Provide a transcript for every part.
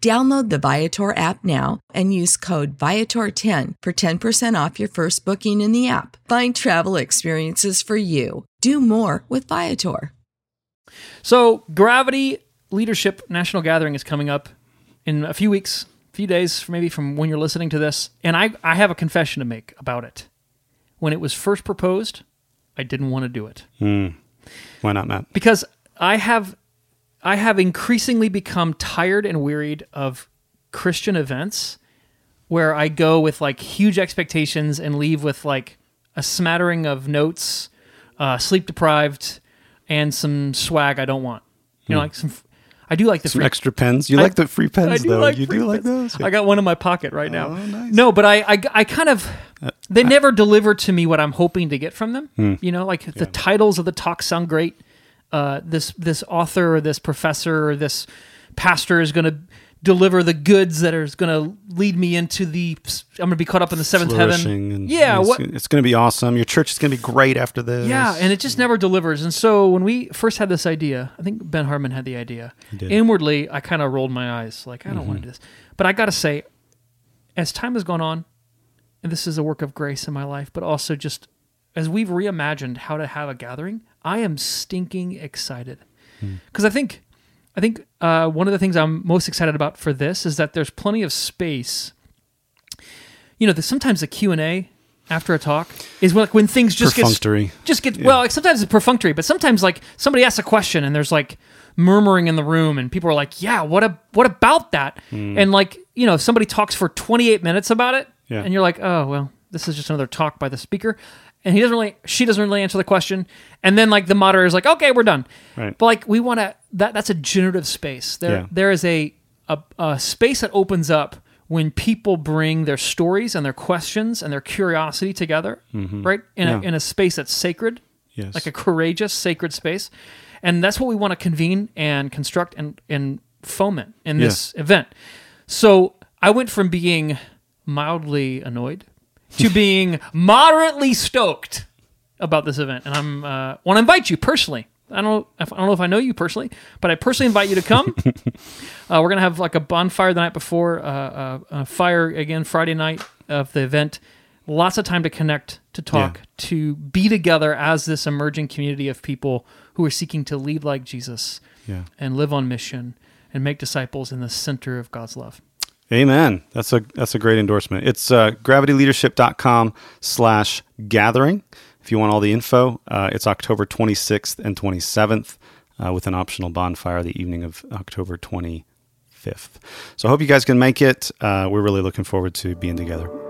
Download the Viator app now and use code Viator10 for 10% off your first booking in the app. Find travel experiences for you. Do more with Viator. So, Gravity Leadership National Gathering is coming up in a few weeks, a few days, maybe from when you're listening to this. And I, I have a confession to make about it. When it was first proposed, I didn't want to do it hmm. Why not, Matt? because I have I have increasingly become tired and wearied of Christian events where I go with like huge expectations and leave with like a smattering of notes, uh, sleep deprived, and some swag I don't want. You know, like some. I do like the Hmm. Some free extra pens. You I- like the free pens, though. like you do like those. I got one in my pocket right now. Oh, nice. No, but I, I, I kind of, they never deliver to me what I'm hoping to get from them. Hmm. You know, like the titles of the talks sound great. Uh, this this author or this professor or this pastor is going to deliver the goods that are going to lead me into the. I'm going to be caught up in the seventh Flourishing heaven. and- yeah, it's, what? it's going to be awesome. Your church is going to be great after this. Yeah, and it just never delivers. And so when we first had this idea, I think Ben Hardman had the idea. Inwardly, I kind of rolled my eyes, like I don't want to Mm-hmm. do this. But I got to say, as time has gone on, and this is a work of grace in my life, but also just as we've reimagined how to have a gathering, I am stinking excited Hmm. because I think, I think uh, one of the things I'm most excited about for this is that there's plenty of space. You know, there's sometimes the Q and A after a talk is when, like when things just get Perfunctory. just get well like sometimes it's perfunctory but sometimes like somebody asks a question and there's like murmuring in the room and people are like yeah what a, what about that and like you know somebody talks for 28 minutes about it Yeah. and you're like oh well this is just another talk by the speaker and he doesn't really she doesn't really answer the question and then like the moderator is like okay we're done Right. but like we want to that that's a generative space there Yeah. there is a, a a space that opens up when people bring their stories and their questions and their curiosity together mm-hmm. right in, Yeah. a, in a space that's sacred Yes. like a courageous sacred space and that's what we want to convene and construct and, and foment in this event so i went from being mildly annoyed to being moderately stoked about this event and i'm uh, want to invite you personally I don't, know if, I don't know if I know you personally, but I personally invite you to come. uh, we're gonna have like a bonfire the night before, uh, uh, a fire again Friday night of the event. Lots of time to connect, to talk, Yeah. to be together as this emerging community of people who are seeking to lead like Jesus Yeah. and live on mission and make disciples in the center of God's love. Amen. That's a that's a great endorsement. It's uh, gravityleadership.com slash gathering. If you want all the info, uh, it's October 26th and 27th uh, with an optional bonfire the evening of October 25th. So I hope you guys can make it. Uh, we're really looking forward to being together.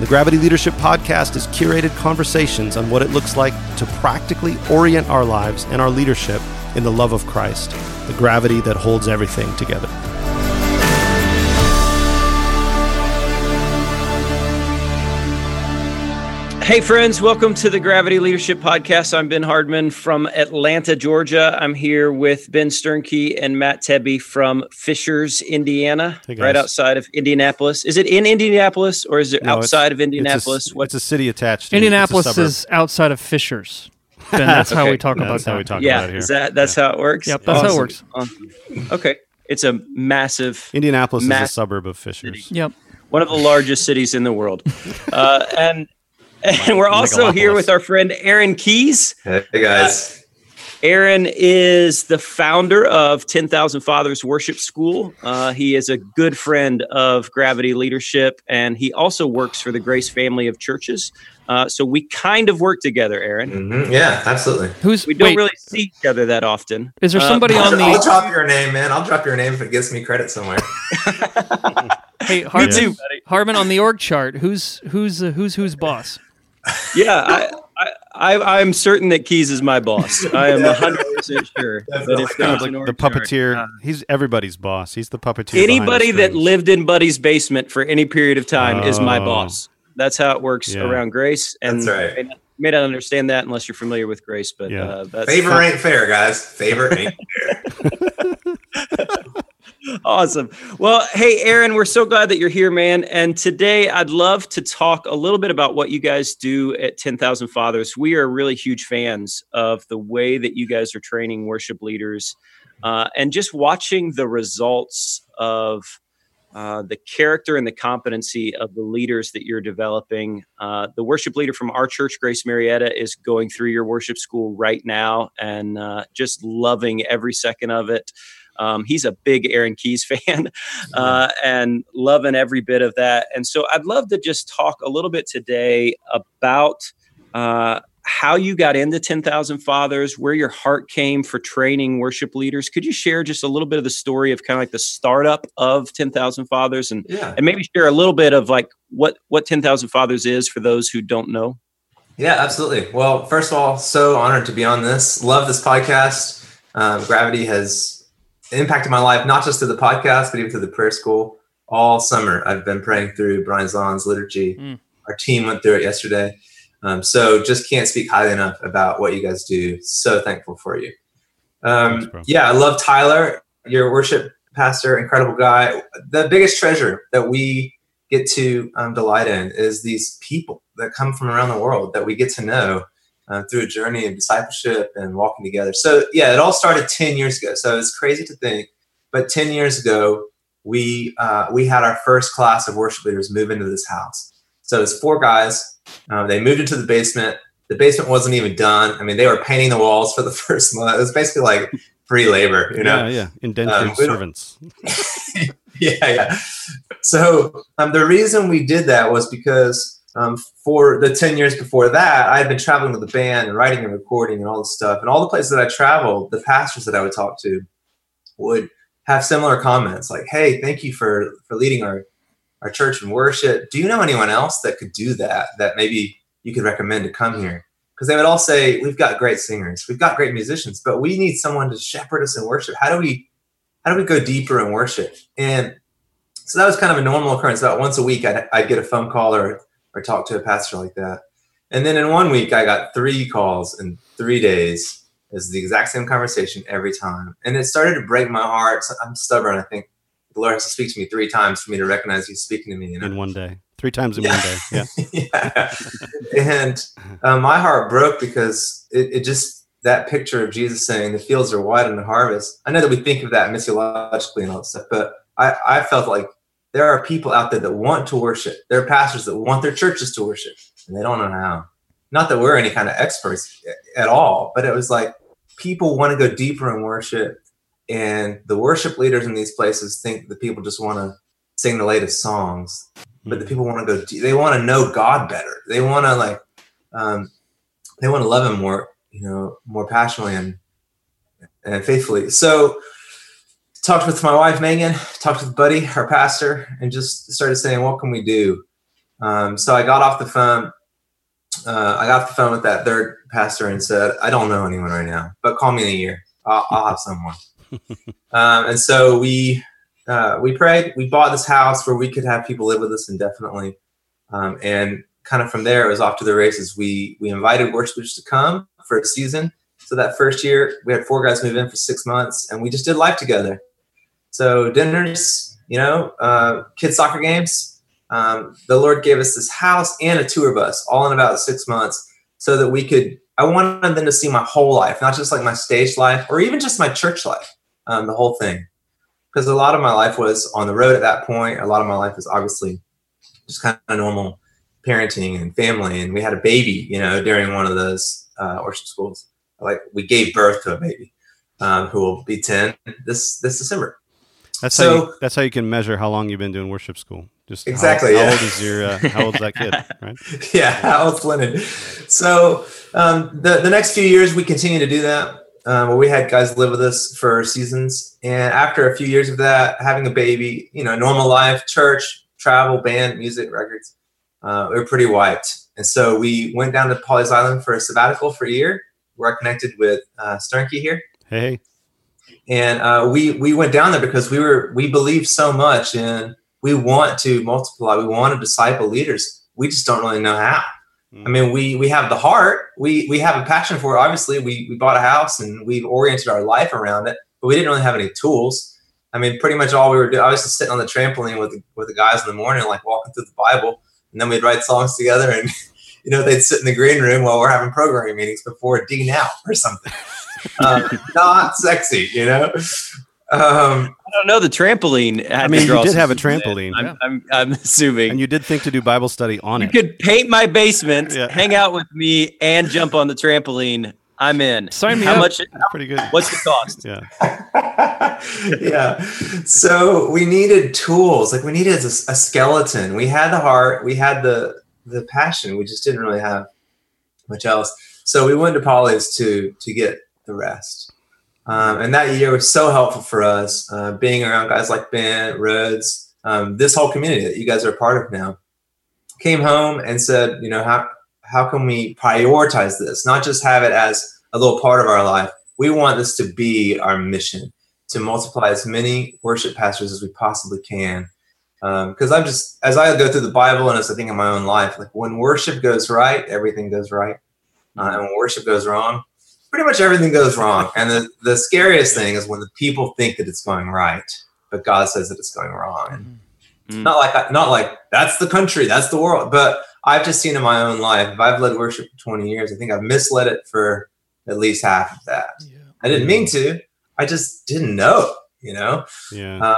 the Gravity Leadership Podcast is curated conversations on what it looks like to practically orient our lives and our leadership in the love of Christ, the gravity that holds everything together. Hey, friends, welcome to the Gravity Leadership Podcast. I'm Ben Hardman from Atlanta, Georgia. I'm here with Ben Sternke and Matt Tebbe from Fishers, Indiana, hey right outside of Indianapolis. Is it in Indianapolis or is it no, outside of Indianapolis? It's a, what's a city attached to Indianapolis is outside of Fishers. Ben, that's okay. how we talk about that's that. how we talk yeah, about it here. Is that, that's yeah. how it works? Yep, that's awesome. how it works. Awesome. Okay. It's a massive. Indianapolis massive is a suburb of Fishers. City. Yep. One of the largest cities in the world. Uh, and and we're also here with our friend Aaron Keys. Hey guys. Uh, Aaron is the founder of 10,000 Fathers Worship School. Uh, he is a good friend of Gravity Leadership, and he also works for the Grace Family of Churches. Uh, so we kind of work together, Aaron. Mm-hmm. Yeah, absolutely. Who's we don't wait, really see each other that often. Is there somebody uh, on the? I'll drop your name, man. I'll drop your name if it gives me credit somewhere. hey, Hardman, Me too, Hardman on the org chart. Who's who's uh, who's who's boss? Yeah, I, I, I'm certain that Keys is my boss. I am 100 percent sure that if there's like the puppeteer, uh, he's everybody's boss. He's the puppeteer. Anybody that lived in Buddy's basement for any period of time oh. is my oh. boss. That's how it works yeah. around Grace. And that's right. You may not understand that unless you're familiar with Grace, but yeah. uh, favor ain't fair, guys. Favor ain't fair. awesome. Well, hey, Aaron, we're so glad that you're here, man. And today I'd love to talk a little bit about what you guys do at 10,000 Fathers. We are really huge fans of the way that you guys are training worship leaders uh, and just watching the results of. Uh, the character and the competency of the leaders that you're developing. Uh, the worship leader from our church, Grace Marietta, is going through your worship school right now and uh, just loving every second of it. Um, he's a big Aaron Keys fan uh, and loving every bit of that. And so I'd love to just talk a little bit today about uh, how you got into 10,000 Fathers, where your heart came for training worship leaders. Could you share just a little bit of the story of kind of like the startup of 10,000 Fathers and, yeah. and maybe share a little bit of like what, what 10,000 Fathers is for those who don't know? Yeah, absolutely. Well, first of all, so honored to be on this. Love this podcast. Um, Gravity has impacted my life, not just through the podcast, but even through the prayer school. All summer, I've been praying through Brian Zahnd's liturgy. Mm. Our team went through it yesterday. Um, so just can't speak highly enough about what you guys do. So thankful for you. Um, Thanks, yeah, I love Tyler, your worship pastor, incredible guy. The biggest treasure that we get to um, delight in is these people that come from around the world that we get to know uh, through a journey of discipleship and walking together. So yeah, it all started 10 years ago. So it's crazy to think, but 10 years ago, we uh, we had our first class of worship leaders move into this house. So it's four guys. Uh, they moved into the basement. The basement wasn't even done. I mean, they were painting the walls for the first month. It was basically like free labor, you know? Yeah, yeah. Indentured um, servants. yeah, yeah. So um, the reason we did that was because um, for the 10 years before that, I had been traveling with the band and writing and recording and all this stuff. And all the places that I traveled, the pastors that I would talk to would have similar comments like, Hey, thank you for, for leading our, our church in worship. Do you know anyone else that could do that, that maybe you could recommend to come here? Because they would all say, We've got great singers, we've got great musicians, but we need someone to shepherd us in worship. How do we, how do we go deeper in worship? And so that was kind of a normal occurrence. About once a week, I'd, I'd get a phone call or or talk to a pastor like that. And then in one week, I got three calls in three days. It's the exact same conversation every time. And it started to break my heart. So I'm stubborn. I think the Lord has to speak to me three times for me to recognize He's speaking to me. You know? In one day. Three times in yeah. one day. Yeah. yeah. And uh, my heart broke because it, it just, that picture of Jesus saying the fields are wide and the harvest. I know that we think of that missiologically and all that stuff, but I, I felt like there are people out there that want to worship. There are pastors that want their churches to worship, and they don't know how. not that we're any kind of experts at all, but it was like people want to go deeper in worship, and the worship leaders in these places think that people just want to sing the latest songs, but the people want to go. They want to know God better. They want to like, um, they want to love Him more, you know, more passionately and and faithfully. So, talked with my wife Megan, talked with Buddy, our pastor, and just started saying, "What can we do?" Um, so I got off the phone. Uh, I got off the phone with that third pastor and said, "I don't know anyone right now, but call me in a year. I'll, I'll have someone." um, and so we uh, we prayed. We bought this house where we could have people live with us indefinitely, um, and kind of from there it was off to the races. We we invited worshipers to come for a season. So that first year we had four guys move in for six months, and we just did life together. So dinners, you know, uh, kids soccer games. Um, the Lord gave us this house and a tour bus, all in about six months, so that we could. I wanted them to see my whole life, not just like my stage life or even just my church life, um, the whole thing because a lot of my life was on the road at that point. A lot of my life was obviously just kind of normal parenting and family. And we had a baby, you know, during one of those uh, worship schools. Like we gave birth to a baby um, who will be 10 this, this December. That's So- how you, that's how you can measure how long you've been doing worship school. Just how- Exactly, How, yeah. old is your uh, how old's that kid? Right. yeah, how old's Lennon? So um, the the next few years we continue to do that. Um, where we had guys live with us for seasons, and after a few years of that, having a baby, you know, normal life, church, travel, band, music, records, uh, we were pretty wiped. And so we went down to Pawleys Island for a sabbatical for a year. Where I connected with uh, Sternke here, Hey, and uh, we we went down there because we were we believe so much and we want to multiply. We want to disciple leaders. We just don't really know how. I mean we we have the heart. We we have a passion for it. Obviously we we bought a house and we've oriented our life around it but we didn't really have any tools. I mean pretty much all we were doing i was just sitting on the trampoline with the, with the guys in the morning like walking through the bible and then we'd write songs together and you know they'd sit in the green room while we're having programming meetings before d now or something uh, not sexy you know um, I don't know the trampoline. I mean, you did have a people in. trampoline. I'm, I'm, I'm assuming. and you did think to do Bible study on You it. You could paint my basement, Yeah. hang out with me, and jump on the trampoline. I'm in. Sign me How up. much? Pretty good. What's the cost? Yeah. yeah. So we needed tools. Like we needed a, a skeleton. We had the heart. We had the the passion. We just didn't really have much else. So we went to Pawleys to to get the rest. Um, and that year was so helpful for us, uh, being around guys like Ben, Rhodes, um, this whole community that you guys are a part of now. Came home and said, you know, how how can we prioritize this? Not just have it as a little part of our life. We want this to be our mission to multiply as many worship pastors as we possibly can. Because I'm just, as I go through the Bible and as I think in my own life, like when worship goes right, everything goes right. Uh, and when worship goes wrong, pretty much everything goes wrong. And the, the scariest thing is when the people think that it's going right, but God says that it's going wrong. And Mm. not like not like that's the country, that's the world. But I've just seen in my own life, if I've led worship for 20 years, I think I've misled it for at least half of that. I didn't mean to. I just didn't know, you know. Yeah. Uh,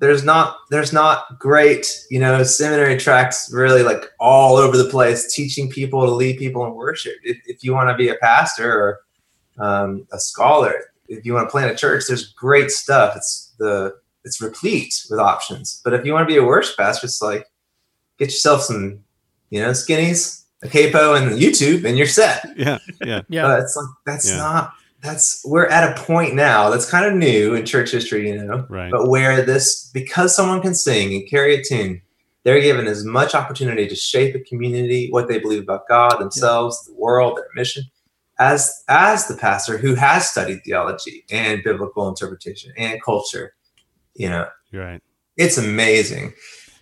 there's not there's not great, you know, seminary tracks really like all over the place teaching people to lead people in worship. If, if you want to be a pastor or um, a scholar, if you want to plant a church, there's great stuff. It's the it's replete with options. But if you want to be a worship pastor, it's like get yourself some, you know, skinnies, a capo, and YouTube, and you're set. Yeah. Yeah. Yeah. But it's like that's Yeah. not that's we're at a point now that's kind of new in church history, you know. Right. But where this because someone can sing and carry a tune, they're given as much opportunity to shape a community, what they believe about God, themselves, the world, their mission, as as the pastor who has studied theology and biblical interpretation and culture. You know, You're right. it's amazing.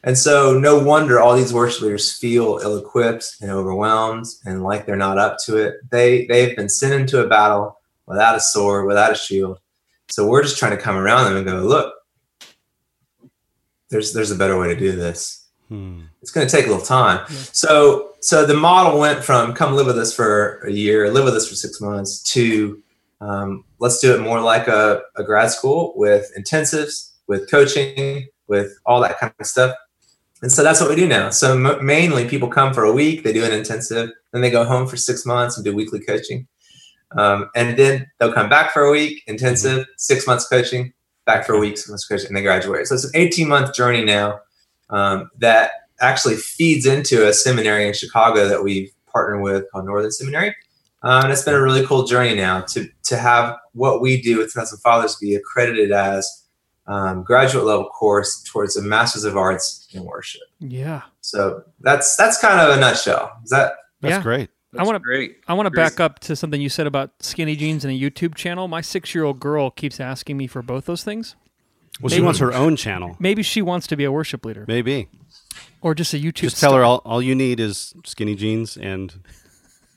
And so, no wonder all these worship leaders feel ill-equipped and overwhelmed, and like they're not up to it. They they've been sent into a battle without a sword, without a shield. So we're just trying to come around them and go, look, there's there's a better way to do this. Hmm. It's going to take a little time. So so the model went from come live with us for a year, live with us for six months, to um, let's do it more like a, a grad school with intensives, with coaching, with all that kind of stuff. And so that's what we do now. So m- mainly people come for a week, they do an intensive, Then they go home for six months and do weekly coaching. Um, and then they'll come back for a week, intensive, six months coaching, back for a week, six months coaching, and they graduate. So it's an 18 month journey now um, that actually feeds into a seminary in Chicago that we've partnered with called Northern Seminary. Um, and it's been a really cool journey now to to have what we do with Sons and Fathers be accredited as um, graduate level course towards a Masters of Arts in Worship. Yeah. So that's that's kind of a nutshell. Is that That's Yeah. great. I want to great. I want to back up to something you said about skinny jeans and a YouTube channel. My six year old girl keeps asking me for both those things. Well, she wants her own channel. Maybe she wants to be a worship leader Maybe. or just a YouTube. Just tell her all, all you need is skinny jeans and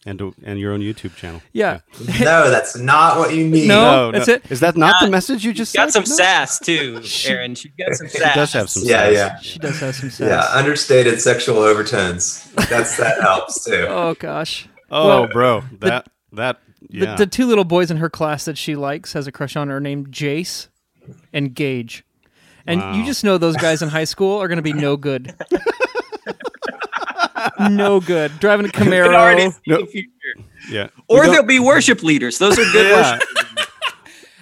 and and your own YouTube channel. Yeah. no? That's not what you need. No, that's it. Is that not the uh, message you just Got said? some No? sass too, Aaron. She's got some sass. She does have some. Yeah, sass. yeah, She does have some sass. yeah. Understated sexual overtones. That's that helps too. Oh gosh. Oh, Well, bro, that that yeah. The, the two little boys in her class that she likes has a crush on are named Jace and Gage. And you just know those guys in high school are going to be no good. No good. Driving a You can Camaro. see the future. yeah. Or We don't- they'll be worship leaders. Those are good Yeah.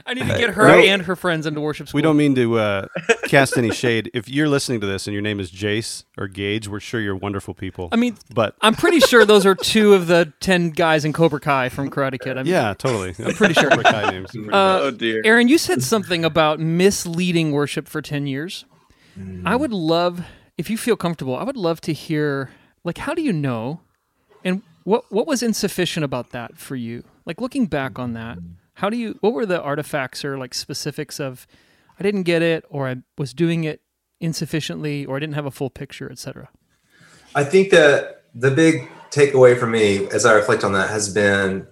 I need to get her No. and her friends into worship school. We don't mean to uh, cast any shade. If you're listening to this and your name is Jace or Gage, we're sure you're wonderful people. I mean, but I'm pretty sure those are two of the 10 guys in Cobra Kai from Karate Kid. I mean, yeah, totally. I'm pretty sure. names. Uh, Oh dear. Aaron, you said something about misleading worship for 10 years. I would love, if you feel comfortable, I would love to hear, like, how do you know? And what, what was insufficient about that for you? Like, looking back on that, mm-hmm. how do you, what were the artifacts or like specifics of, I didn't get it, or I was doing it insufficiently, or I didn't have a full picture, etc. I think that the big takeaway for me as I reflect on that has been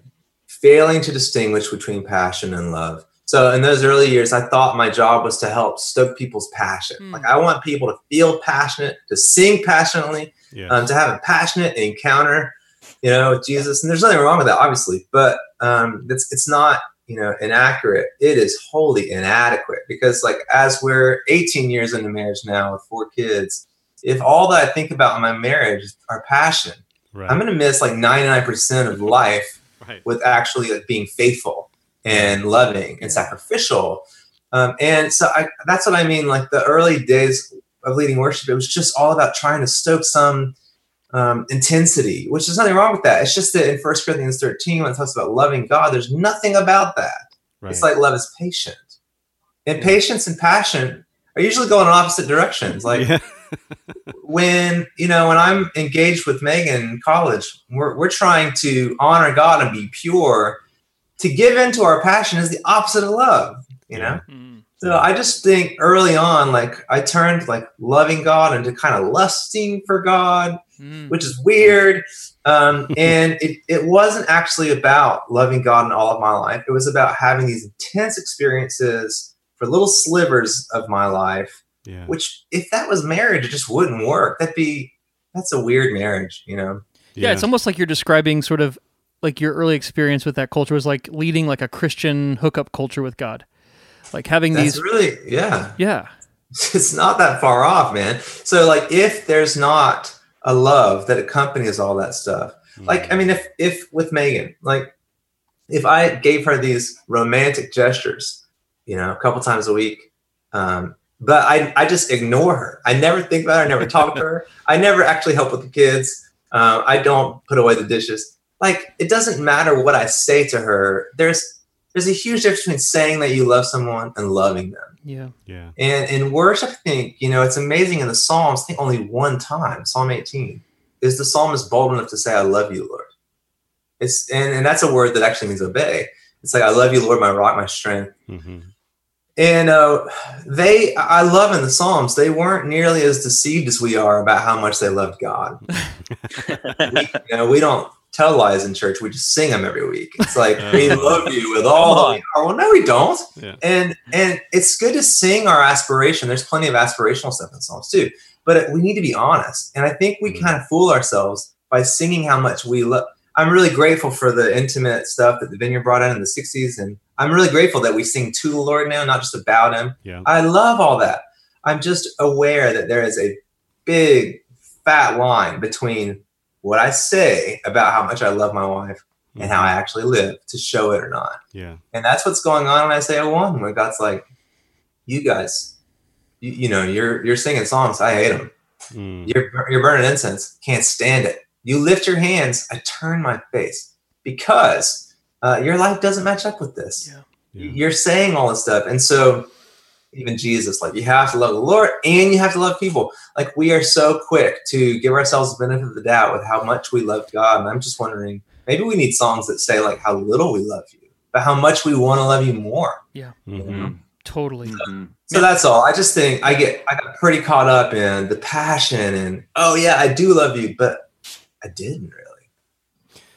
failing to distinguish between passion and love. So in those early years, I thought my job was to help stoke people's passion. Hmm. Like I want people to feel passionate, to sing passionately, Yeah. um, to have a passionate encounter, you know, with Jesus. And there's nothing wrong with that, obviously, but um, it's it's not you know inaccurate. It is wholly inadequate because like as we're 18 years into marriage now with four kids, if all that I think about in my marriage are passion, right. I'm going to miss like 99% of life right. with actually like being faithful and loving and sacrificial. Um, and so I, that's what I mean. Like the early days of leading worship, it was just all about trying to stoke some um, intensity, which is nothing wrong with that. It's just that in First Corinthians 13, when it talks about loving God, there's nothing about that. Right. It's like love is patient. And patience and passion are usually going in opposite directions. Like yeah. when you know when i'm engaged with megan in college we're, we're trying to honor god and be pure to give in to our passion is the opposite of love you know so i just think early on like i turned like loving god into kind of lusting for god Mm. which is weird um, and it, it wasn't actually about loving god in all of my life it was about having these intense experiences for little slivers of my life Yeah. which if that was marriage it just wouldn't work that'd be that's a weird marriage you know Yeah, it's almost like you're describing sort of like your early experience with that culture was like leading like a Christian hookup culture with God. Like having that's these really yeah. Yeah. it's not that far off man. So like if there's not a love that accompanies all that stuff like i mean if if with megan like if i gave her these romantic gestures you know a couple times a week um but i i just ignore her. I never think about her i never talk to her. I never actually help with the kids. Uh, i don't put away the dishes. Like it doesn't matter what i say to her. There's there's a huge difference between saying that you love someone and loving them Yeah. Yeah. and in worship, I think, you know, it's amazing in the Psalms, I think only one time, Psalm 18, is the psalmist bold enough to say, I love you, Lord. It's and, and that's a word that actually means obey. It's like, I love you, Lord, my rock, my strength. hmm And uh, they, I love in the Psalms, they weren't nearly as deceived as we are about how much they loved God. we, you know, we don't tell lies in church. We just sing them every week. It's like, we love you with all that we are. Well, no, we don't. Yeah. And and it's good to sing our aspiration. There's plenty of aspirational stuff in songs too, but we need to be honest. And I think we Mhm. kind of fool ourselves by singing how much we love. I'm really grateful for the intimate stuff that the Vineyard brought in in the '60s, and I'm really grateful that we sing to the Lord now, not just about Him. Yeah. I love all that. I'm just aware that there is a big fat line between what I say about how much I love my wife and how I actually live to show it or not. Yeah. And that's what's going on in Isaiah 1 where God's like, you guys, you, you know, you're you're singing songs. I hate them. Mm. You're you're burning incense. Can't stand it. You lift your hands. I turn my face because uh, your life doesn't match up with this. Yeah. Yeah. You're saying all this stuff, and so even Jesus, like you have to love the Lord and you have to love people. Like we are so quick to give ourselves the benefit of the doubt with how much we love God. And I'm just wondering, maybe we need songs that say like how little we love you, but how much we want to love you more. Yeah. Mhm. Totally. So that's all. I just think I get I got pretty caught up in the passion and oh yeah, I do love you, but I didn't really.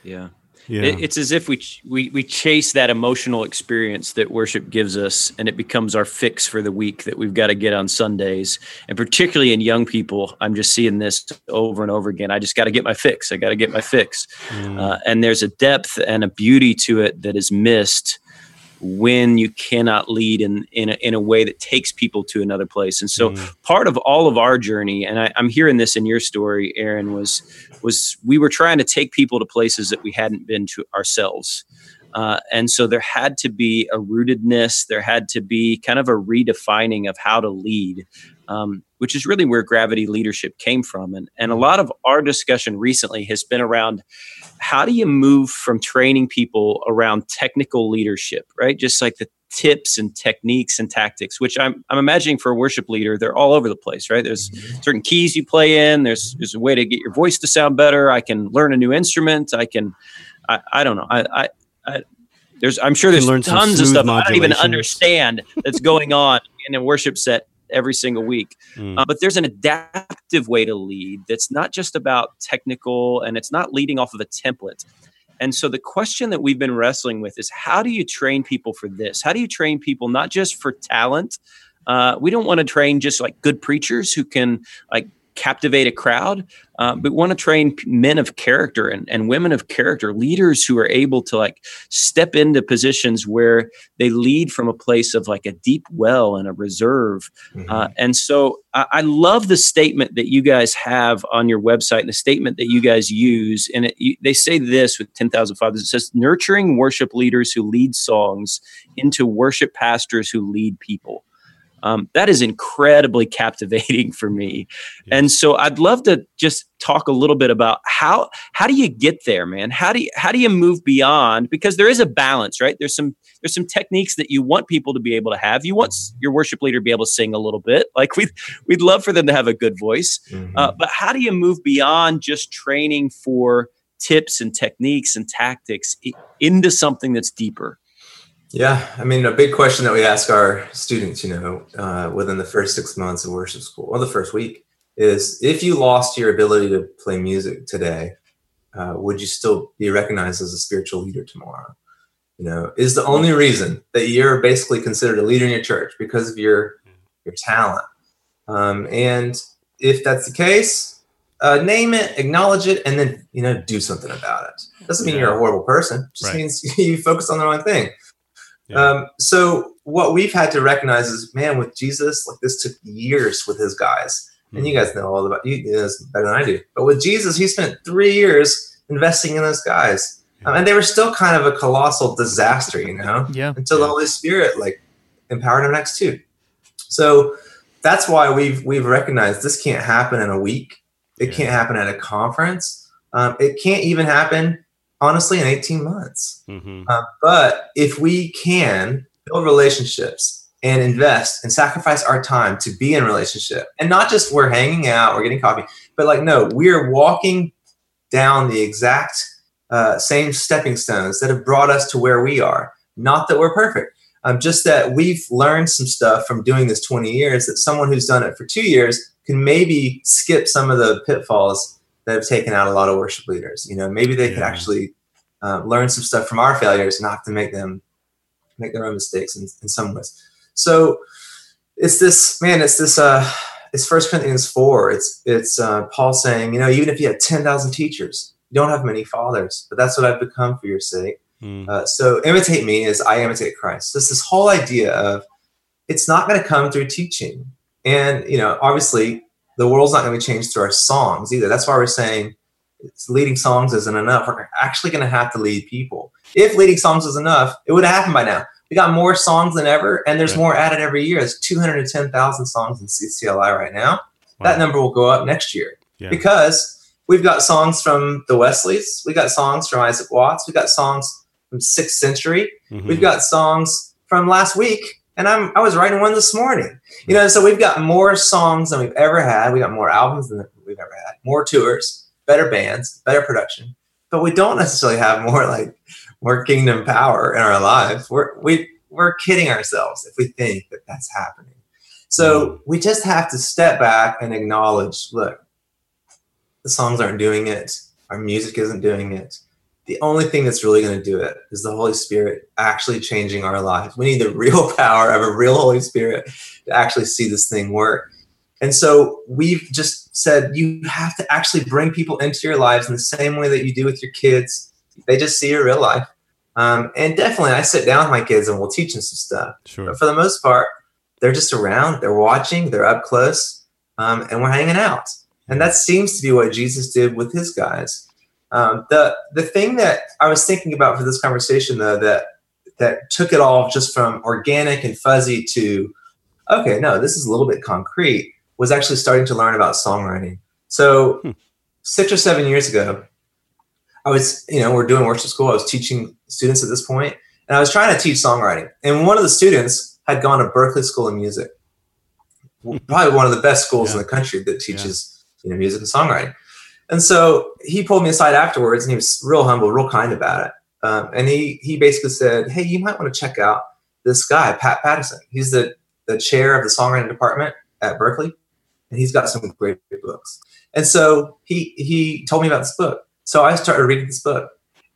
Yeah. Yeah. It- it's as if we, ch- we we chase that emotional experience that worship gives us, and it becomes our fix for the week that we've got to get on Sundays. And particularly in young people, I'm just seeing this over and over again. I just got to get my fix. I got to get my fix. Mm. Uh, and there's a depth and a beauty to it that is missed when you cannot lead in in a, in a way that takes people to another place. And so Mm. part of all of our journey, and I, I'm hearing this in your story, Aaron, was was we were trying to take people to places that we hadn't been to ourselves. Uh, and so there had to be a rootedness, there had to be kind of a redefining of how to lead, um, which is really where gravity leadership came from. And, and a lot of our discussion recently has been around how do you move from training people around technical leadership, right? Just like the tips and techniques and tactics, which I'm, I'm imagining for a worship leader, they're all over the place, right? There's certain keys you play in. There's, there's a way to get your voice to sound better. I can learn a new instrument. I can, I, I don't know. I, I, I there's, I'm sure there's tons of stuff I don't even understand that's going on in a worship set every single week. Mm. Uh, but there's an adaptive way to lead that's not just about technical and it's not leading off of a template. And so the question that we've been wrestling with is how do you train people for this? How do you train people not just for talent? Uh, we don't want to train just like good preachers who can like captivate a crowd, uh, but want to train men of character and, and women of character, leaders who are able to like step into positions where they lead from a place of like a deep well and a reserve. Uh, and so I, I love the statement that you guys have on your website and the statement that you guys use. And it, you, they say this with 10,000 Fathers it says, nurturing worship leaders who lead songs into worship pastors who lead people. Um, that is incredibly captivating for me. And so I'd love to just talk a little bit about how how do you get there, man? How do you how do you move beyond because there is a balance, right? There's some there's some techniques that you want people to be able to have. You want your worship leader to be able to sing a little bit. Like we'd we'd love for them to have a good voice. Uh, but how do you move beyond just training for tips and techniques and tactics into something that's deeper? Yeah, I mean, a big question that we ask our students, you know, uh, within the first six months of worship school, or the first week, is if you lost your ability to play music today, uh, would you still be recognized as a spiritual leader tomorrow? You know, is the only reason that you're basically considered a leader in your church because of your your talent? Um, and if that's the case, uh, name it, acknowledge it, and then you know do something about it. Doesn't mean you're a horrible person. Just Right. means you focus on the wrong thing. Yeah. Um, so what we've had to recognize is, man, with Jesus, like this took years with his guys, and you guys know all about you know this better than I do. But with Jesus, he spent three years investing in those guys, um, and they were still kind of a colossal disaster, you know, Yeah. until the Holy Spirit like empowered him next too. So that's why we've we've recognized this can't happen in a week. It Yeah. can't happen at a conference. Um, it can't even happen honestly in 18 months. Mhm. Uh, but if we can build relationships and invest and sacrifice our time to be in relationship and not just we're hanging out we're getting coffee, but like, no, we're walking down the exact uh, same stepping stones that have brought us to where we are. Not that we're perfect, um, just that we've learned some stuff from doing this 20 years that someone who's done it for two years can maybe skip some of the pitfalls that have taken out a lot of worship leaders. You know, maybe they could actually uh, learn some stuff from our failures and not have to make them make their own mistakes in, in some ways. So it's this man, it's this uh it's first Corinthians four. It's it's uh Paul saying, you know, even if you had ten thousand teachers, you don't have many fathers, but that's what I've become for your sake. Mm. Uh, so imitate me as I imitate Christ. This this whole idea of it's not going to come through teaching, and you know, obviously, the world's not going to be changed through our songs either. That's why we're saying it's leading songs isn't enough. We're actually going to have to lead people. If leading songs is enough, it would have happened by now. We got more songs than ever, and there's more added every year. There's 210,000 songs in CCLI right now. Wow. That number will go up next year yeah. because we've got songs from the Wesleys, we got songs from Isaac Watts, we got songs from Sixth Century, mm-hmm. we've got songs from last week, and I'm I was writing one this morning. You know, so we've got more songs than we've ever had. We got more albums than we've ever had, more tours, better bands, better production, but we don't necessarily have more like more kingdom power in our lives. We're we we're kidding ourselves if we think that that's happening. So mm. we just have to step back and acknowledge, look, the songs aren't doing it. Our music isn't doing it. The only thing that's really going to do it is the Holy Spirit actually changing our lives. We need the real power of a real Holy Spirit to actually see this thing work. And so we've just said you have to actually bring people into your lives in the same way that you do with your kids they just see your real life. Um, and definitely, I sit down with my kids and we'll teach them some stuff. Sure. But for the most part, they're just around, they're watching, they're up close, um, and we're hanging out. And that seems to be what Jesus did with his guys. Um, the the thing that I was thinking about for this conversation, though, that that took it all just from organic and fuzzy to okay, no, this is a little bit concrete, was actually starting to learn about songwriting. So hmm. six or seven years ago, I was, you know, we're doing worship school. I was teaching students at this point, and I was trying to teach songwriting. And one of the students had gone to Berklee School of Music, probably one of the best schools yeah. in the country that teaches, yeah. you know, music and songwriting. And so he pulled me aside afterwards, and he was real humble, real kind about it. Um, and he he basically said, "Hey, you might want to check out this guy, Pat Pattison. He's the the chair of the songwriting department at Berklee, and he's got some great books." And so he he told me about this book, so I started reading this book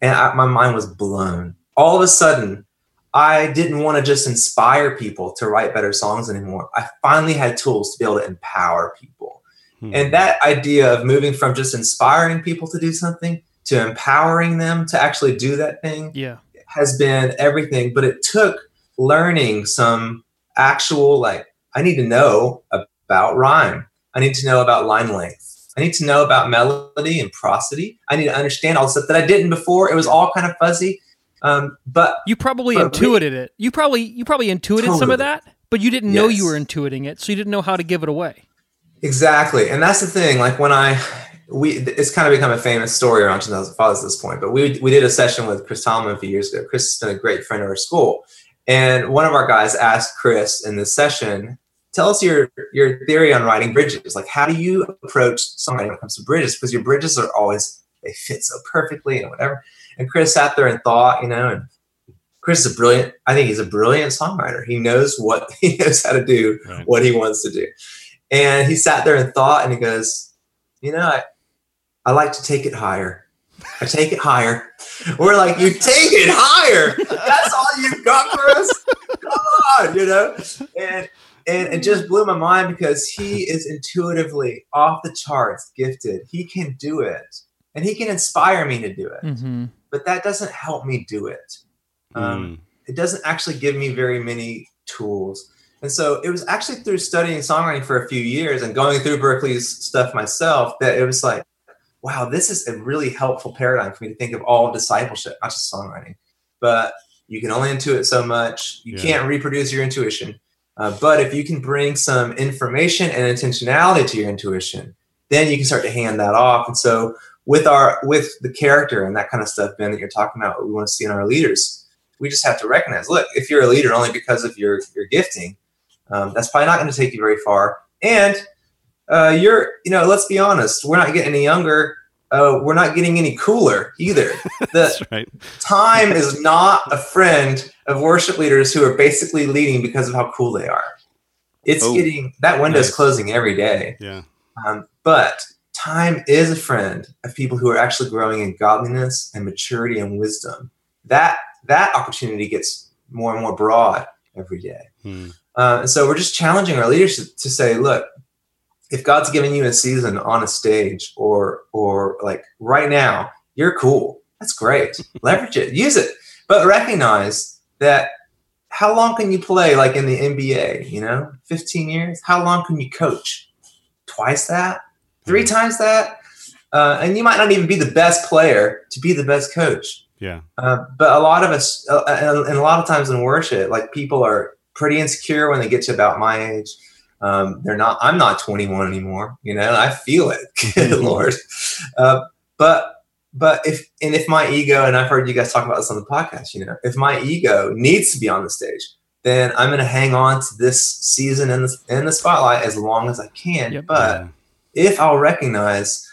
and I, my mind was blown. All of a sudden, I didn't want to just inspire people to write better songs anymore. I finally had tools to be able to empower people. Hmm. And that idea of moving from just inspiring people to do something to empowering them to actually do that thing yeah. has been everything. But it took learning some actual, like, I need to know about rhyme. I need to know about line length. I need to know about melody and prosody. I need to understand all the stuff that I didn't before. It was all kind of fuzzy. Um, but you probably but intuited we, it. You probably you probably intuited totally. some of that, but you didn't yes. know you were intuiting it, so you didn't know how to give it away. Exactly, and that's the thing. Like when I we it's kind of become a famous story around 2000 fathers at this point. But we we did a session with Chris Tomlin a few years ago. Chris has been a great friend of our school, and one of our guys asked Chris in this session, tell us your your theory on writing bridges. Like, how do you approach songwriting when it comes to bridges? Because your bridges are always they fit so perfectly and whatever. And Chris sat there and thought, you know, and Chris is a brilliant. I think he's a brilliant songwriter. He knows what he knows how to do, right. what he wants to do. And he sat there and thought, and he goes, you know, I, I like to take it higher. I take it higher. We're like, you take it higher. That's all you've got for us. Come on, you know. And and it just blew my mind because he is intuitively off the charts gifted. He can do it, and he can inspire me to do it. Mm-hmm. But that doesn't help me do it. Um, mm. It doesn't actually give me very many tools. And so it was actually through studying songwriting for a few years and going through Berklee's stuff myself that it was like, wow, this is a really helpful paradigm for me to think of all discipleship, not just songwriting. But you can only intuit so much. You yeah. can't reproduce your intuition. Uh, but if you can bring some information and intentionality to your intuition, then you can start to hand that off. And so with our with the character and that kind of stuff, Ben, that you're talking about, what we want to see in our leaders, we just have to recognize, look, if you're a leader only because of your your gifting, um, that's probably not going to take you very far. And uh, you're, you know, let's be honest, we're not getting any younger uh, we're not getting any cooler either. The right. time is not a friend of worship leaders who are basically leading because of how cool they are. It's oh, getting that window nice. closing every day. Yeah. Um, but time is a friend of people who are actually growing in godliness and maturity and wisdom. That that opportunity gets more and more broad every day. Hmm. Uh, and so we're just challenging our leaders to, to say, look, if God's giving you a season on a stage or or like right now, you're cool. That's great. Leverage it, use it, but recognize that how long can you play like in the NBA? You know, 15 years. How long can you coach? Twice that, three times that. uh, and you might not even be the best player to be the best coach. Yeah. Uh, but a lot of us, uh, and, and, a lot of times in worship, like people are pretty insecure when they get to about my age. Um, they're not. I'm not 21 anymore. You know, I feel it, good Lord. Uh, but but if and if my ego, and I've heard you guys talk about this on the podcast, you know, if my ego needs to be on the stage, then I'm going to hang on to this season in the in the spotlight as long as I can. Yep. But if I'll recognize,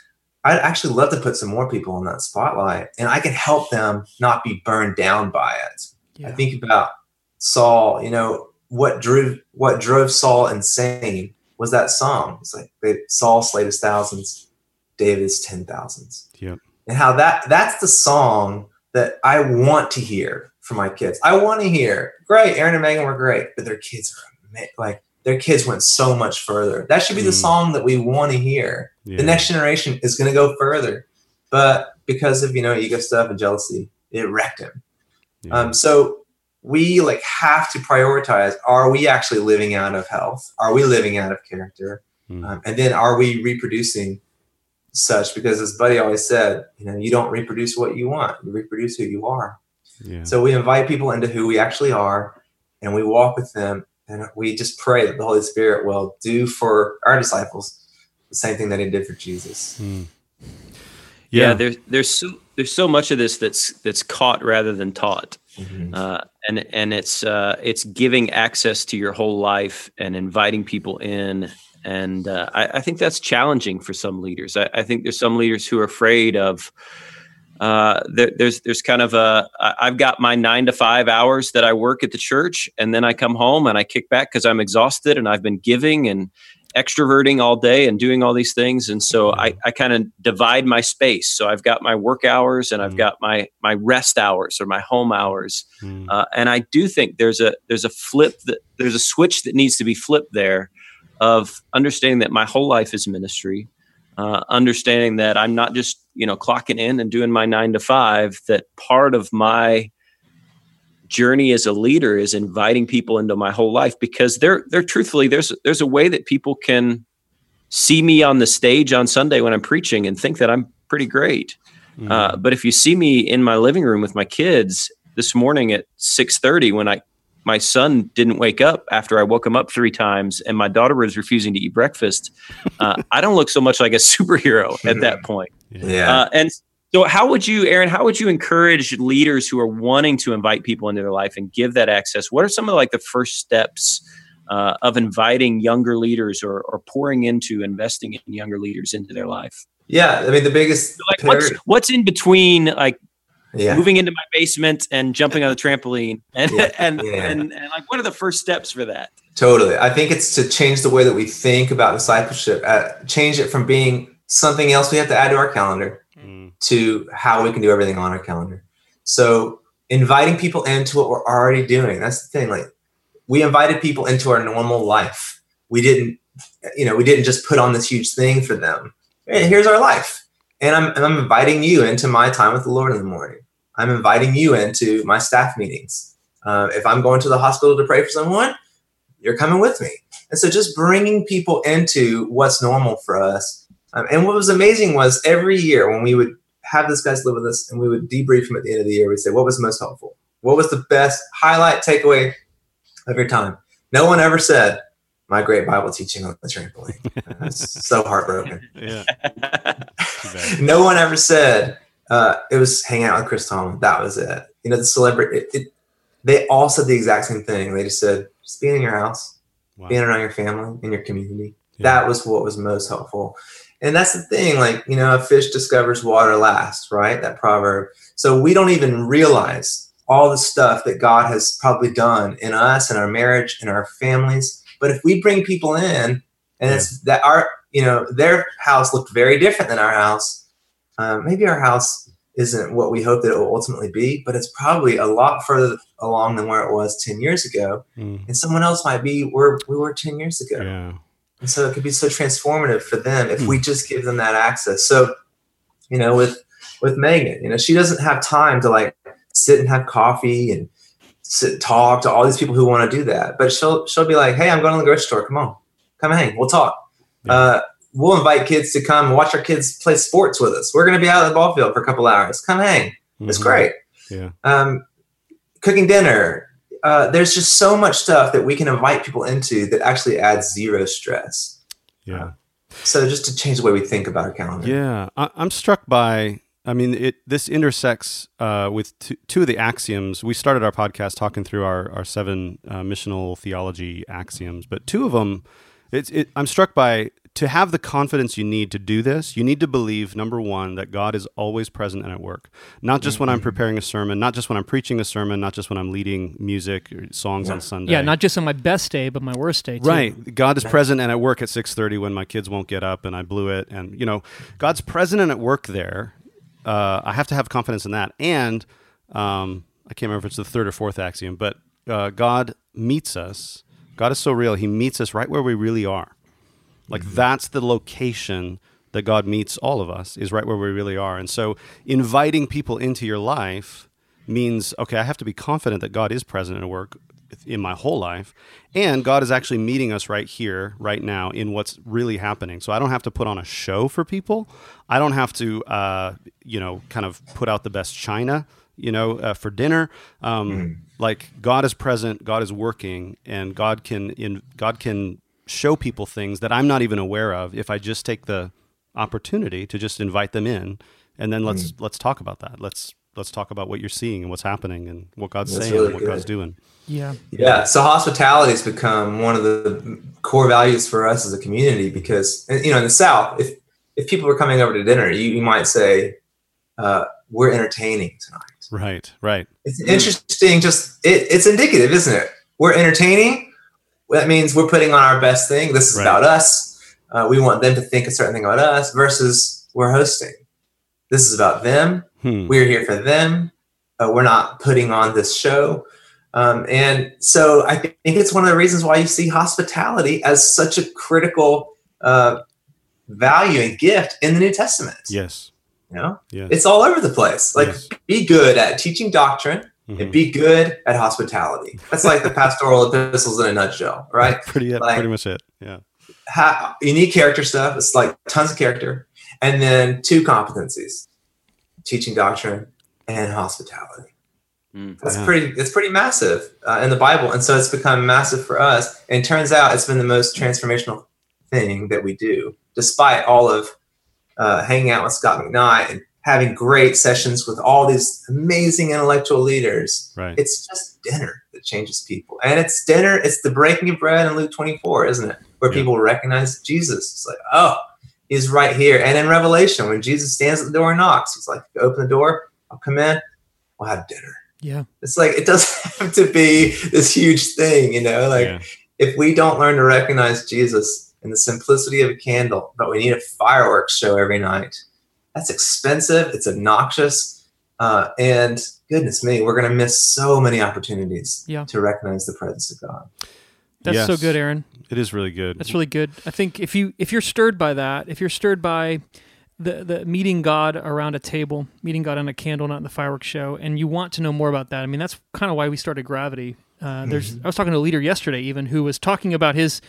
I'd actually love to put some more people in that spotlight, and I can help them not be burned down by it. Yeah. I think about Saul. You know what drove what drove Saul insane was that song. It's like they, Saul slayed his thousands, David's ten thousands. Yep and how that that's the song that I want to hear for my kids. I want to hear, great, Aaron and Megan were great, but their kids are like their kids went so much further. That should be mm. the song that we want to hear. Yeah. The next generation is going to go further, but because of you know ego stuff and jealousy, it wrecked him. Yeah. Um, so we like have to prioritize: Are we actually living out of health? Are we living out of character? Mm. Um, and then are we reproducing such because as buddy always said you know you don't reproduce what you want you reproduce who you are yeah. so we invite people into who we actually are and we walk with them and we just pray that the holy spirit will do for our disciples the same thing that he did for jesus mm. yeah. yeah, there's there's so there's so much of this that's that's caught rather than taught mm-hmm. uh, and and it's uh, it's giving access to your whole life and inviting people in and uh, I, I, think that's challenging for some leaders. I, I, think there's some leaders who are afraid of. Uh, there, there's there's kind of a I've got my nine to five hours that I work at the church, and then I come home and I kick back because I'm exhausted and I've been giving and extroverting all day and doing all these things, and so I, I kind of divide my space. So I've got my work hours and I've mm. got my my rest hours or my home hours, mm. uh, and I do think there's a there's a flip that there's a switch that needs to be flipped there of understanding that my whole life is ministry, uh, understanding that I'm not just you know clocking in and doing my nine to five. That part of my journey as a leader is inviting people into my whole life because they're they're truthfully there's there's a way that people can see me on the stage on Sunday when I'm preaching and think that I'm pretty great. Mm-hmm. Uh, but if you see me in my living room with my kids this morning at 6:30 when I my son didn't wake up after I woke him up three times, and my daughter was refusing to eat breakfast. Uh, I don't look so much like a superhero at that point. Yeah. Uh, and so, how would you, Aaron? How would you encourage leaders who are wanting to invite people into their life and give that access? What are some of like the first steps uh, of inviting younger leaders or, or pouring into investing in younger leaders into their life? Yeah, I mean the biggest like what's what's in between like yeah. moving into my basement and jumping on the trampoline and yeah. And, yeah. and and like what are the first steps for that totally i think it's to change the way that we think about discipleship uh, change it from being something else we have to add to our calendar mm. to how we can do everything on our calendar so inviting people into what we're already doing that's the thing like we invited people into our normal life we didn't you know we didn't just put on this huge thing for them hey, here's our life and I'm, and I'm inviting you into my time with the Lord in the morning. I'm inviting you into my staff meetings. Uh, if I'm going to the hospital to pray for someone, you're coming with me. And so just bringing people into what's normal for us. Um, and what was amazing was every year when we would have this guys live with us and we would debrief him at the end of the year, we'd say, what was most helpful? What was the best highlight takeaway of your time? No one ever said, my great Bible teaching on the trampoline. so heartbroken. Yeah. no one ever said uh, it was hanging out with Chris Tomlin. That was it. You know, the celebrity. It, it, they all said the exact same thing. They just said, just being in your house, wow. being around your family, in your community. Yeah. That was what was most helpful. And that's the thing, like, you know, a fish discovers water last, right? That proverb. So we don't even realize all the stuff that God has probably done in us and our marriage and our families but if we bring people in and it's that our, you know, their house looked very different than our house. Um, maybe our house isn't what we hope that it will ultimately be, but it's probably a lot further along than where it was 10 years ago. Mm. And someone else might be where we were 10 years ago. Yeah. And so it could be so transformative for them if we just give them that access. So, you know, with with Megan, you know, she doesn't have time to like sit and have coffee and sit, talk to all these people who want to do that. But she'll she'll be like, "Hey, I'm going to the grocery store. Come on, come hang. We'll talk." Yeah. Uh, we'll invite kids to come watch our kids play sports with us. We're going to be out at the ball field for a couple hours. Come hang. It's Mhm. great. Yeah. Um, cooking dinner. Uh, there's just so much stuff that we can invite people into that actually adds zero stress. Yeah. So just to change the way we think about our calendar. Yeah, I, I'm struck by. I mean, it this intersects uh, with two, two of the axioms. We started our podcast talking through our our seven uh, missional theology axioms, but two of them, it's it, I'm struck by to have the confidence you need to do this. You need to believe number one that God is always present and at work, not just when I'm preparing a sermon, not just when I'm preaching a sermon, not just when I'm leading music or songs on Sunday. Yeah, not just on my best day, but my worst day too. Right. God is present and at work at 6:30 when my kids won't get up and I blew it and you know, God's present and at work there. Uh, I have to have confidence in that. And um, I can't remember if it's the third or fourth axiom, but uh, God meets us. God is so real. He meets us right where we really are. Like that's the location that God meets all of us is right where we really are. And so inviting people into your life means okay, I have to be confident that God is present and at work in my whole life and God is actually meeting us right here right now in what's really happening. So I don't have to put on a show for people. I don't have to uh, you know, kind of put out the best china you know, uh, for dinner. Um, Like God is present, God is working, and God can in God can show people things that I'm not even aware of if I just take the opportunity to just invite them in, and then let's let's talk about that. Let's let's talk about what you're seeing and what's happening and what God's That's saying really and what God's doing. Yeah. Yeah. So hospitality has become one of the core values for us as a community because, you know, in the South, if if people are coming over to dinner, you, you might say, uh, "We're entertaining tonight." Right, right. It's interesting. Just it, it's indicative, isn't it? We're entertaining. That means we're putting on our best thing. This is Right. about us. Uh, we want them to think a certain thing about us. Versus we're hosting. This is about them. Hmm. We're here for them. Uh, we're not putting on this show. Um, and so I think it's one of the reasons why you see hospitality as such a critical uh, value and gift in the New Testament. Yes. You know, Yes. it's all over the place. Like, Yes. be good at teaching doctrine Mhm. and be good at hospitality. That's like the pastoral epistles in a nutshell, right? pretty like- pretty much it. Yeah. Ha- you need character stuff. It's like tons of character, and then two competencies: teaching doctrine and hospitality. That's Yeah. pretty. It's pretty massive uh, in the Bible, and so it's become massive for us. And it turns out it's been the most transformational thing that we do, despite all of uh, hanging out with Scot McKnight and having great sessions with all these amazing intellectual leaders. Right. It's just dinner that changes people, and it's dinner. It's the breaking of bread in Luke twenty four, isn't it? Where Yeah. people recognize Jesus. It's like, oh, he's right here. And in Revelation, when Jesus stands at the door and knocks, he's like, open the door, I'll come in, we'll have dinner. Yeah. It's like it doesn't have to be this huge thing, you know. Like Yeah. if we don't learn to recognize Jesus in the simplicity of a candle, but we need a fireworks show every night, that's expensive. It's obnoxious, uh, and goodness me, we're going to miss so many opportunities Yeah. to recognize the presence of God. That's so good, Aaron. It is really good. That's really good. I think if you if you're stirred by that, if you're stirred by the the meeting God around a table, meeting God on a candle, not in the fireworks show, and you want to know more about that. I mean, that's kind of why we started Gravity. Uh, there's I was talking to a leader yesterday, even who was talking about his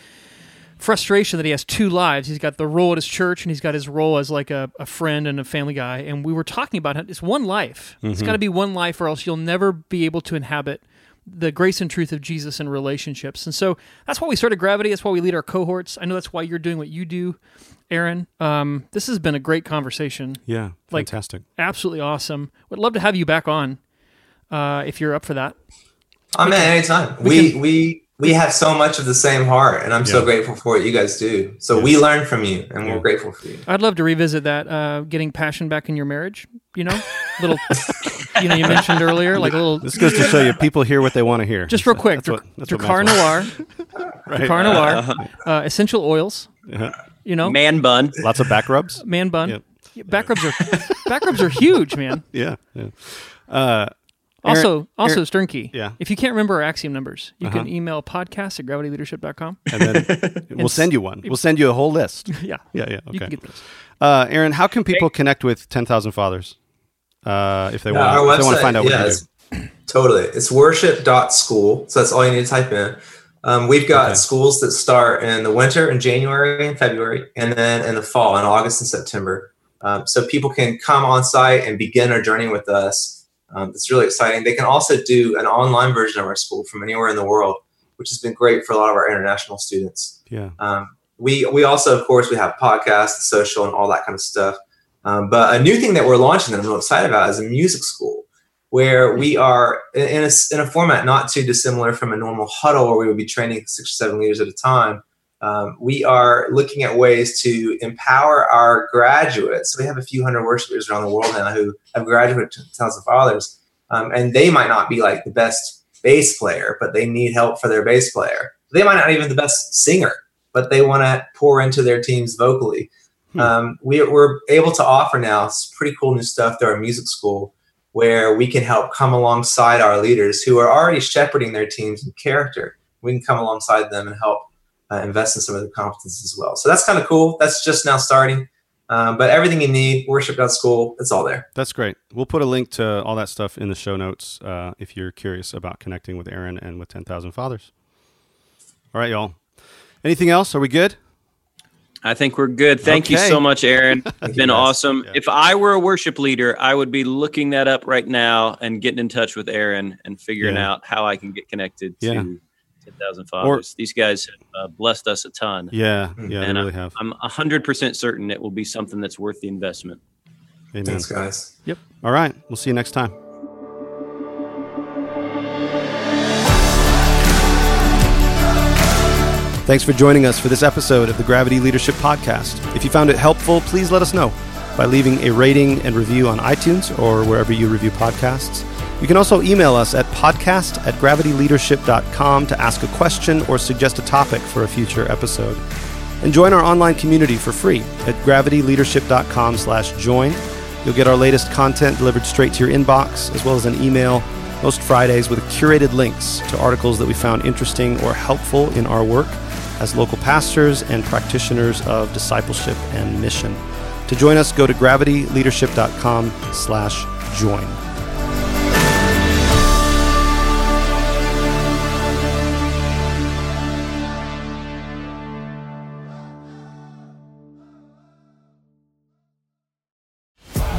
frustration that he has two lives. He's got the role at his church, and he's got his role as like a, a friend and a family guy. And we were talking about it. It's one life. It's got to be one life, or else you'll never be able to inhabit the grace and truth of Jesus in relationships. And so that's why we started Gravity. That's why we lead our cohorts. I know that's why you're doing what you do, Aaron. Um, this has been a great conversation. yeah. like- Fantastic. Absolutely awesome. Would love to have you back on uh, if you're up for that. Oh man, anytime. We we we have so much of the same heart, and I'm so grateful for what you guys do. So we learn from you, and we're grateful for you. I'd love to revisit that. Uh, getting passion back in your marriage. You know, little. you know, you mentioned earlier, like a little. This goes to show you people hear what they want to hear. Just real quick, That's what, that's what Drakkar. Noir, Right. Drakkar Noir, uh, essential oils. Yeah. You know, Man bun. Lots of back rubs. man bun. Yep. Yeah, back rubs are back rubs are huge, man. Yeah. yeah. Uh, Also, Aaron- also Aaron- Sternke. Yeah. If you can't remember our axiom numbers, you can Uh-huh. email podcast at gravityleadership.com. and then we'll send you one. We'll send you a whole list. yeah. Yeah, yeah. You can Okay. get those. Uh, Aaron, how can people connect with Ten Thousand Fathers uh, if they Yeah, want? our If they want to find out what yeah, you it's- Totally. It's worship.school. So that's all you need to type in. Um, we've got Okay. schools that start in the winter, in January and February, and then in the fall, in August and September. Um, so people can come on site and begin their journey with us. Um, it's really exciting. They can also do an online version of our school from anywhere in the world, which has been great for a lot of our international students. Yeah. Um, we we also, of course, we have podcasts, social, and all that kind of stuff. Um, but a new thing that we're launching that I'm real excited about is a music school, where we are in a, in a format not too dissimilar from a normal huddle, where we would be training six or seven leaders at a time. Um, we are looking at ways to empower our graduates. We have a few hundred worshipers around the world now who have graduated to Ten Thousand Fathers, um, and they might not be like the best bass player, but they need help for their bass player. They might not even be the best singer, but they want to pour into their teams vocally. Um, we, we're able to offer now some pretty cool new stuff through our music school where we can help come alongside our leaders who are already shepherding their teams in character. We can come alongside them and help uh, invest in some of the competencies as well. So that's kind of cool. That's just now starting. Um, but everything you need, worship.school, it's all there. That's great. We'll put a link to all that stuff in the show notes uh, if you're curious about connecting with Aaron and with 10,000 Fathers. All right, y'all. Anything else? Are we good? I think we're good. Thank you so much, Aaron. It's been guys. awesome. If I were a worship leader, I would be looking that up right now and getting in touch with Aaron and figuring Yeah. out how I can get connected to Yeah. 10,000 Fathers. These guys have uh, blessed us a ton. Yeah, yeah, they and really I, have. I'm 100% certain it will be something that's worth the investment. Amen. Thanks, guys. Yep. All right. We'll see you next time. Thanks for joining us for this episode of the Gravity Leadership Podcast. If you found it helpful, please let us know by leaving a rating and review on iTunes or wherever you review podcasts. You can also email us at podcast at gravityleadership.com to ask a question or suggest a topic for a future episode. And join our online community for free at gravityleadership.com slash join. You'll get our latest content delivered straight to your inbox, as well as an email most Fridays with curated links to articles that we found interesting or helpful in our work as local pastors and practitioners of discipleship and mission. To join us, go to gravityleadership.com slash join.